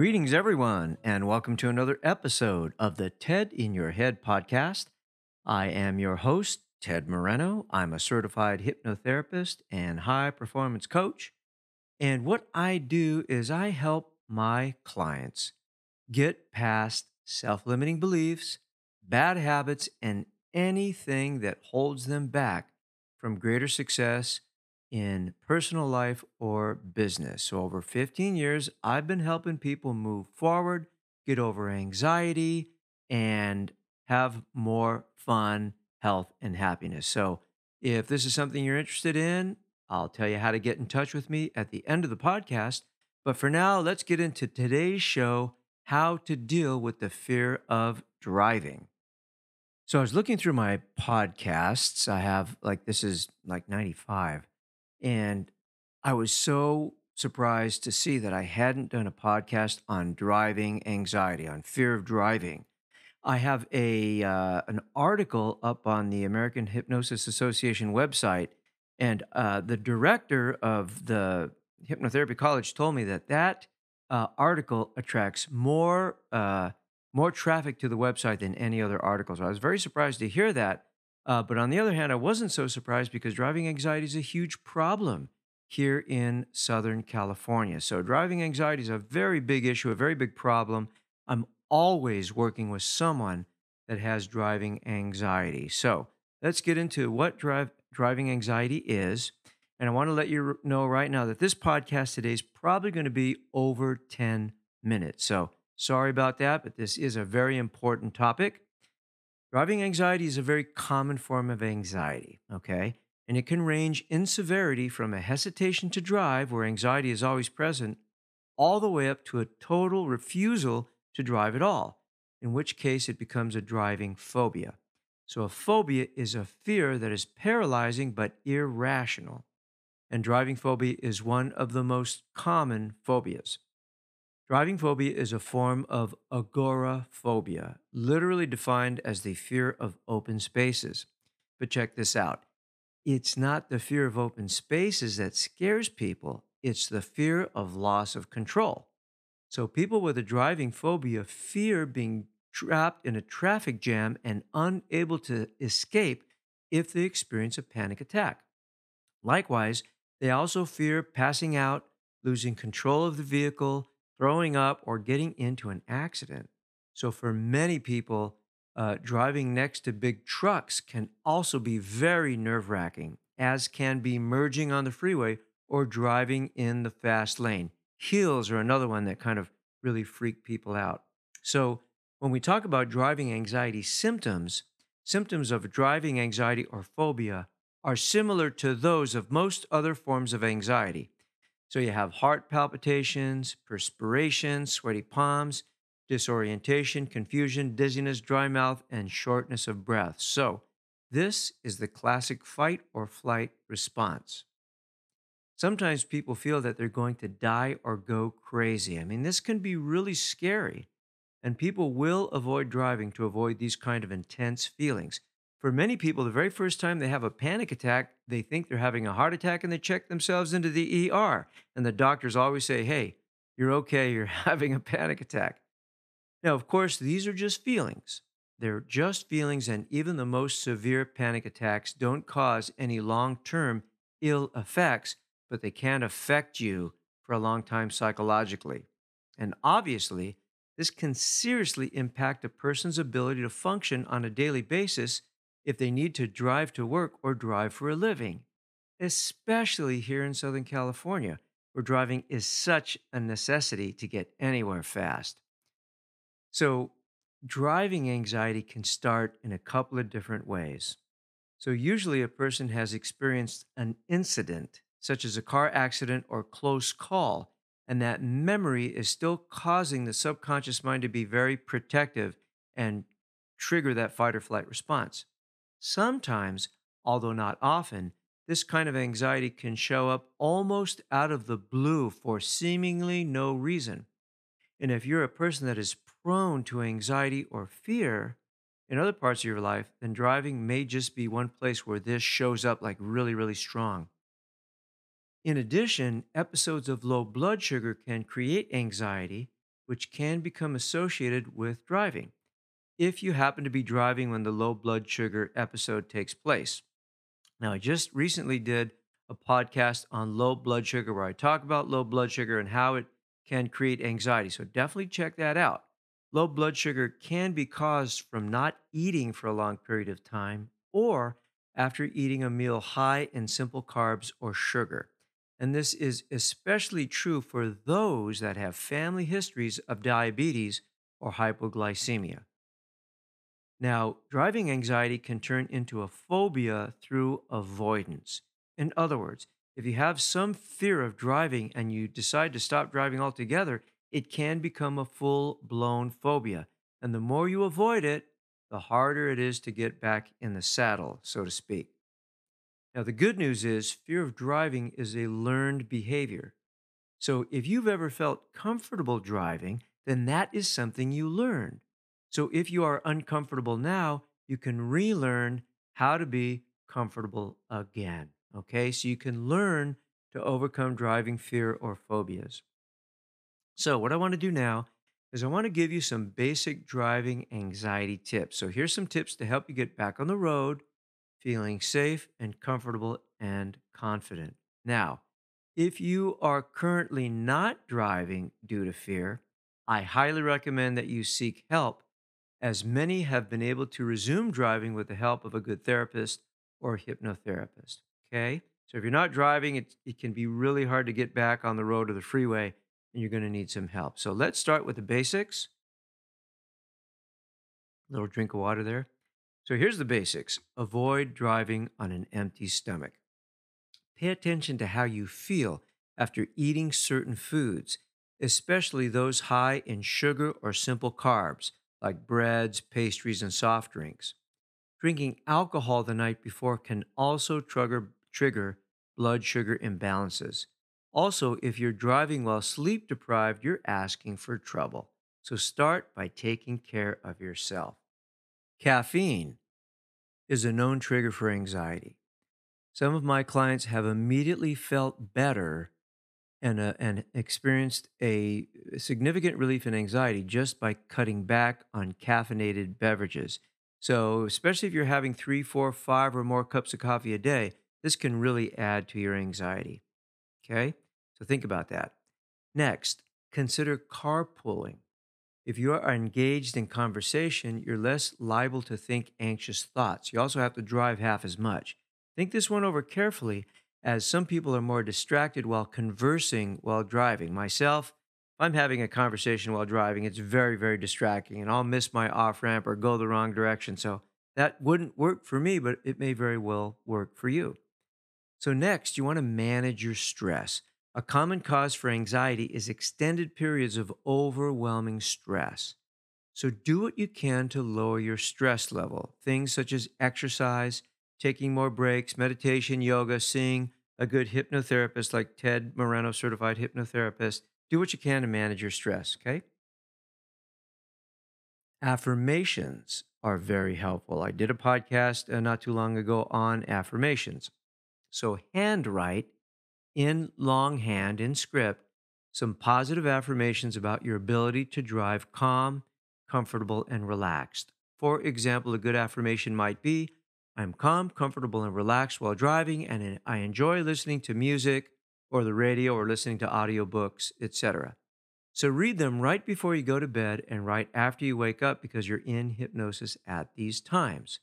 Greetings, everyone, and welcome to another episode of the TED in Your Head podcast. I am your host, Ted Moreno. I'm a certified hypnotherapist and high performance coach. And what I do is I help my clients get past self limiting beliefs, bad habits, and anything that holds them back from greater success in personal life or business. So, over 15 years, I've been helping people move forward, get over anxiety, and have more fun, health, and happiness. So, if this is something you're interested in, I'll tell you how to get in touch with me at the end of the podcast. But for now, let's get into today's show how to deal with the fear of driving. So, I was looking through my podcasts. I have like, this is like 95 and I was so surprised to see that I hadn't done a podcast on driving anxiety, on fear of driving. I have a uh, an article up on the American Hypnosis Association website, and uh, the director of the hypnotherapy college told me that that uh, article attracts more uh, more traffic to the website than any other article. So I was very surprised to hear that. Uh, but on the other hand, I wasn't so surprised because driving anxiety is a huge problem here in Southern California. So, driving anxiety is a very big issue, a very big problem. I'm always working with someone that has driving anxiety. So, let's get into what drive, driving anxiety is. And I want to let you know right now that this podcast today is probably going to be over 10 minutes. So, sorry about that, but this is a very important topic. Driving anxiety is a very common form of anxiety, okay? And it can range in severity from a hesitation to drive, where anxiety is always present, all the way up to a total refusal to drive at all, in which case it becomes a driving phobia. So, a phobia is a fear that is paralyzing but irrational. And driving phobia is one of the most common phobias. Driving phobia is a form of agoraphobia, literally defined as the fear of open spaces. But check this out it's not the fear of open spaces that scares people, it's the fear of loss of control. So, people with a driving phobia fear being trapped in a traffic jam and unable to escape if they experience a panic attack. Likewise, they also fear passing out, losing control of the vehicle, throwing up, or getting into an accident. So, for many people, uh, driving next to big trucks can also be very nerve wracking, as can be merging on the freeway or driving in the fast lane. Hills are another one that kind of really freak people out. So, when we talk about driving anxiety symptoms, symptoms of driving anxiety or phobia are similar to those of most other forms of anxiety. So you have heart palpitations, perspiration, sweaty palms, disorientation, confusion, dizziness, dry mouth, and shortness of breath. So this is the classic fight or flight response. Sometimes people feel that they're going to die or go crazy. I mean, this can be really scary, and people will avoid driving to avoid these kind of intense feelings. For many people, the very first time they have a panic attack, they think they're having a heart attack and they check themselves into the ER. And the doctors always say, hey, you're okay, you're having a panic attack. Now, of course, these are just feelings. They're just feelings, and even the most severe panic attacks don't cause any long term ill effects, but they can affect you for a long time psychologically. And obviously, this can seriously impact a person's ability to function on a daily basis if they need to drive to work or drive for a living, especially here in Southern California, where driving is such a necessity to get anywhere fast. So, driving anxiety can start in a couple of different ways. So, usually a person has experienced an incident, such as a car accident or close call, And that memory is still causing the subconscious mind to be very protective and trigger that fight or flight response. Sometimes, although not often, this kind of anxiety can show up almost out of the blue for seemingly no reason. And if you're a person that is prone to anxiety or fear in other parts of your life, then driving may just be one place where this shows up like really, really strong. In addition, episodes of low blood sugar can create anxiety, which can become associated with driving if you happen to be driving when the low blood sugar episode takes place. Now, I just recently did a podcast on low blood sugar where I talk about low blood sugar and how it can create anxiety. So definitely check that out. Low blood sugar can be caused from not eating for a long period of time or after eating a meal high in simple carbs or sugar. And this is especially true for those that have family histories of diabetes or hypoglycemia. Now, driving anxiety can turn into a phobia through avoidance. In other words, if you have some fear of driving and you decide to stop driving altogether, it can become a full blown phobia. And the more you avoid it, the harder it is to get back in the saddle, so to speak. Now, the good news is fear of driving is a learned behavior. So, if you've ever felt comfortable driving, then that is something you learned. So, if you are uncomfortable now, you can relearn how to be comfortable again. Okay, so you can learn to overcome driving fear or phobias. So, what I want to do now is I want to give you some basic driving anxiety tips. So, here's some tips to help you get back on the road feeling safe and comfortable and confident. Now, if you are currently not driving due to fear, I highly recommend that you seek help, as many have been able to resume driving with the help of a good therapist or hypnotherapist. Okay? So if you're not driving, it, it can be really hard to get back on the road or the freeway, and you're going to need some help. So let's start with the basics. A little drink of water there. So here's the basics avoid driving on an empty stomach. Pay attention to how you feel after eating certain foods, especially those high in sugar or simple carbs, like breads, pastries, and soft drinks. Drinking alcohol the night before can also trigger, trigger blood sugar imbalances. Also, if you're driving while sleep deprived, you're asking for trouble. So start by taking care of yourself. Caffeine is a known trigger for anxiety. Some of my clients have immediately felt better and, uh, and experienced a significant relief in anxiety just by cutting back on caffeinated beverages. So, especially if you're having three, four, five, or more cups of coffee a day, this can really add to your anxiety. Okay? So, think about that. Next, consider carpooling. If you are engaged in conversation, you're less liable to think anxious thoughts. You also have to drive half as much. Think this one over carefully, as some people are more distracted while conversing while driving. Myself, if I'm having a conversation while driving, it's very, very distracting, and I'll miss my off ramp or go the wrong direction. So that wouldn't work for me, but it may very well work for you. So, next, you want to manage your stress. A common cause for anxiety is extended periods of overwhelming stress. So, do what you can to lower your stress level. Things such as exercise, taking more breaks, meditation, yoga, seeing a good hypnotherapist like Ted Moreno, certified hypnotherapist. Do what you can to manage your stress, okay? Affirmations are very helpful. I did a podcast uh, not too long ago on affirmations. So, handwrite in longhand, in script, some positive affirmations about your ability to drive calm, comfortable, and relaxed. For example, a good affirmation might be I'm calm, comfortable, and relaxed while driving, and I enjoy listening to music or the radio or listening to audiobooks, etc. So read them right before you go to bed and right after you wake up because you're in hypnosis at these times.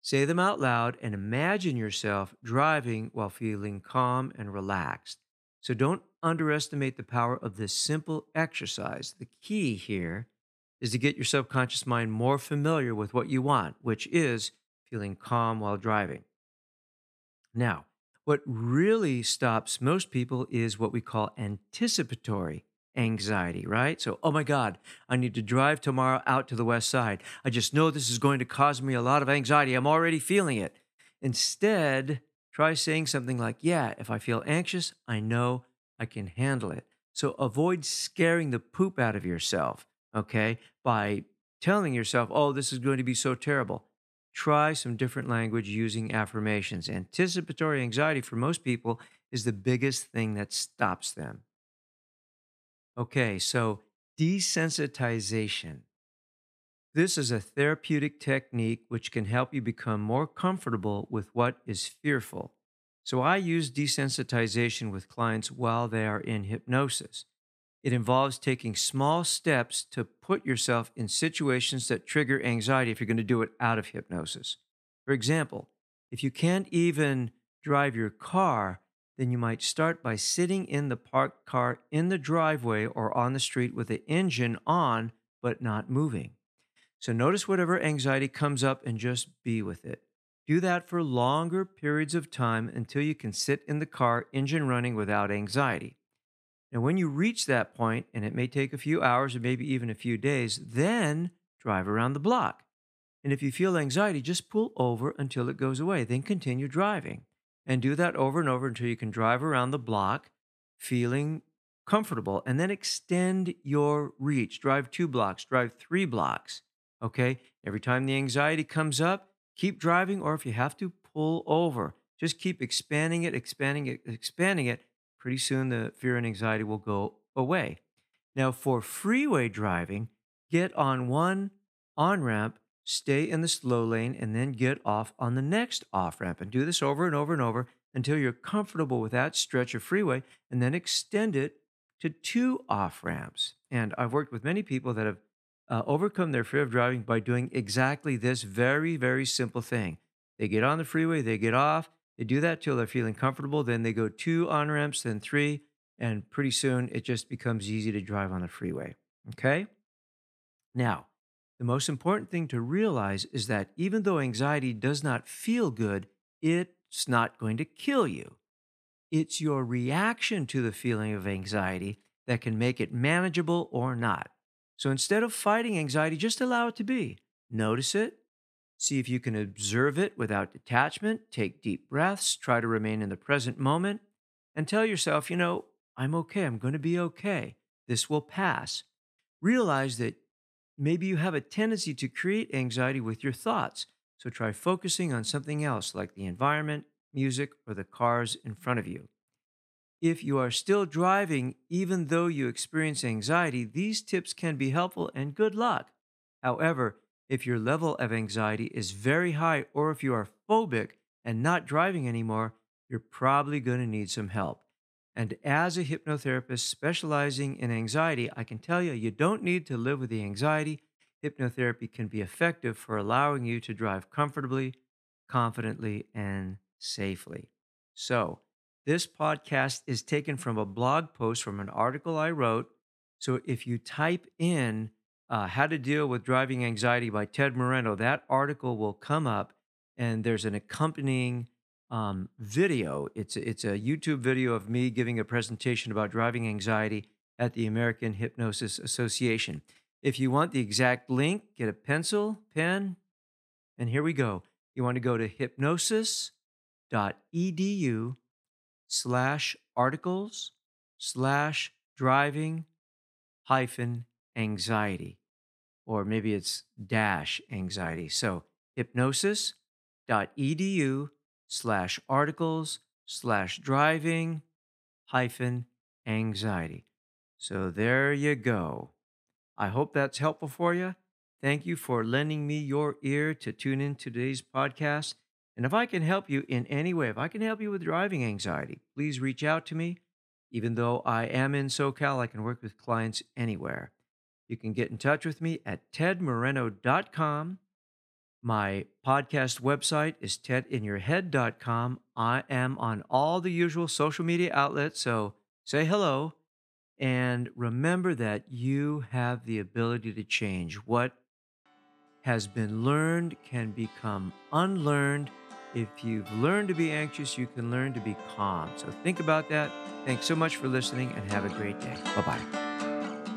Say them out loud and imagine yourself driving while feeling calm and relaxed. So don't underestimate the power of this simple exercise. The key here is to get your subconscious mind more familiar with what you want, which is feeling calm while driving. Now, what really stops most people is what we call anticipatory anxiety, right? So, oh my God, I need to drive tomorrow out to the west side. I just know this is going to cause me a lot of anxiety. I'm already feeling it. Instead, try saying something like, yeah, if I feel anxious, I know I can handle it. So, avoid scaring the poop out of yourself, okay, by telling yourself, oh, this is going to be so terrible. Try some different language using affirmations. Anticipatory anxiety for most people is the biggest thing that stops them. Okay, so desensitization. This is a therapeutic technique which can help you become more comfortable with what is fearful. So, I use desensitization with clients while they are in hypnosis. It involves taking small steps to put yourself in situations that trigger anxiety if you're going to do it out of hypnosis. For example, if you can't even drive your car, then you might start by sitting in the parked car in the driveway or on the street with the engine on but not moving. So notice whatever anxiety comes up and just be with it. Do that for longer periods of time until you can sit in the car, engine running without anxiety. And when you reach that point, and it may take a few hours or maybe even a few days, then drive around the block. And if you feel anxiety, just pull over until it goes away, then continue driving and do that over and over until you can drive around the block feeling comfortable and then extend your reach. Drive two blocks, drive three blocks. Okay. Every time the anxiety comes up, keep driving, or if you have to, pull over. Just keep expanding it, expanding it, expanding it. Pretty soon the fear and anxiety will go away. Now, for freeway driving, get on one on ramp stay in the slow lane, and then get off on the next off ramp. And do this over and over and over until you're comfortable with that stretch of freeway, and then extend it to two off ramps. And I've worked with many people that have uh, overcome their fear of driving by doing exactly this very, very simple thing. They get on the freeway, they get off, they do that till they're feeling comfortable, then they go two on ramps, then three, and pretty soon it just becomes easy to drive on the freeway. Okay? Now, the most important thing to realize is that even though anxiety does not feel good, it's not going to kill you. It's your reaction to the feeling of anxiety that can make it manageable or not. So instead of fighting anxiety, just allow it to be. Notice it. See if you can observe it without detachment. Take deep breaths. Try to remain in the present moment and tell yourself, you know, I'm okay. I'm going to be okay. This will pass. Realize that Maybe you have a tendency to create anxiety with your thoughts. So try focusing on something else like the environment, music, or the cars in front of you. If you are still driving, even though you experience anxiety, these tips can be helpful and good luck. However, if your level of anxiety is very high or if you are phobic and not driving anymore, you're probably going to need some help. And as a hypnotherapist specializing in anxiety, I can tell you, you don't need to live with the anxiety. Hypnotherapy can be effective for allowing you to drive comfortably, confidently, and safely. So, this podcast is taken from a blog post from an article I wrote. So, if you type in uh, How to Deal with Driving Anxiety by Ted Moreno, that article will come up, and there's an accompanying um, video. It's it's a YouTube video of me giving a presentation about driving anxiety at the American Hypnosis Association. If you want the exact link, get a pencil, pen, and here we go. You want to go to hypnosis.edu slash articles slash driving hyphen anxiety, or maybe it's dash anxiety. So hypnosis.edu slash articles slash driving hyphen anxiety. So there you go. I hope that's helpful for you. Thank you for lending me your ear to tune in today's podcast. And if I can help you in any way, if I can help you with driving anxiety, please reach out to me. Even though I am in SoCal, I can work with clients anywhere. You can get in touch with me at tedmoreno.com my podcast website is tedinyourhead.com. I am on all the usual social media outlets, so say hello. And remember that you have the ability to change. What has been learned can become unlearned, if you've learned to be anxious, you can learn to be calm. So think about that. Thanks so much for listening and have a great day. Bye bye.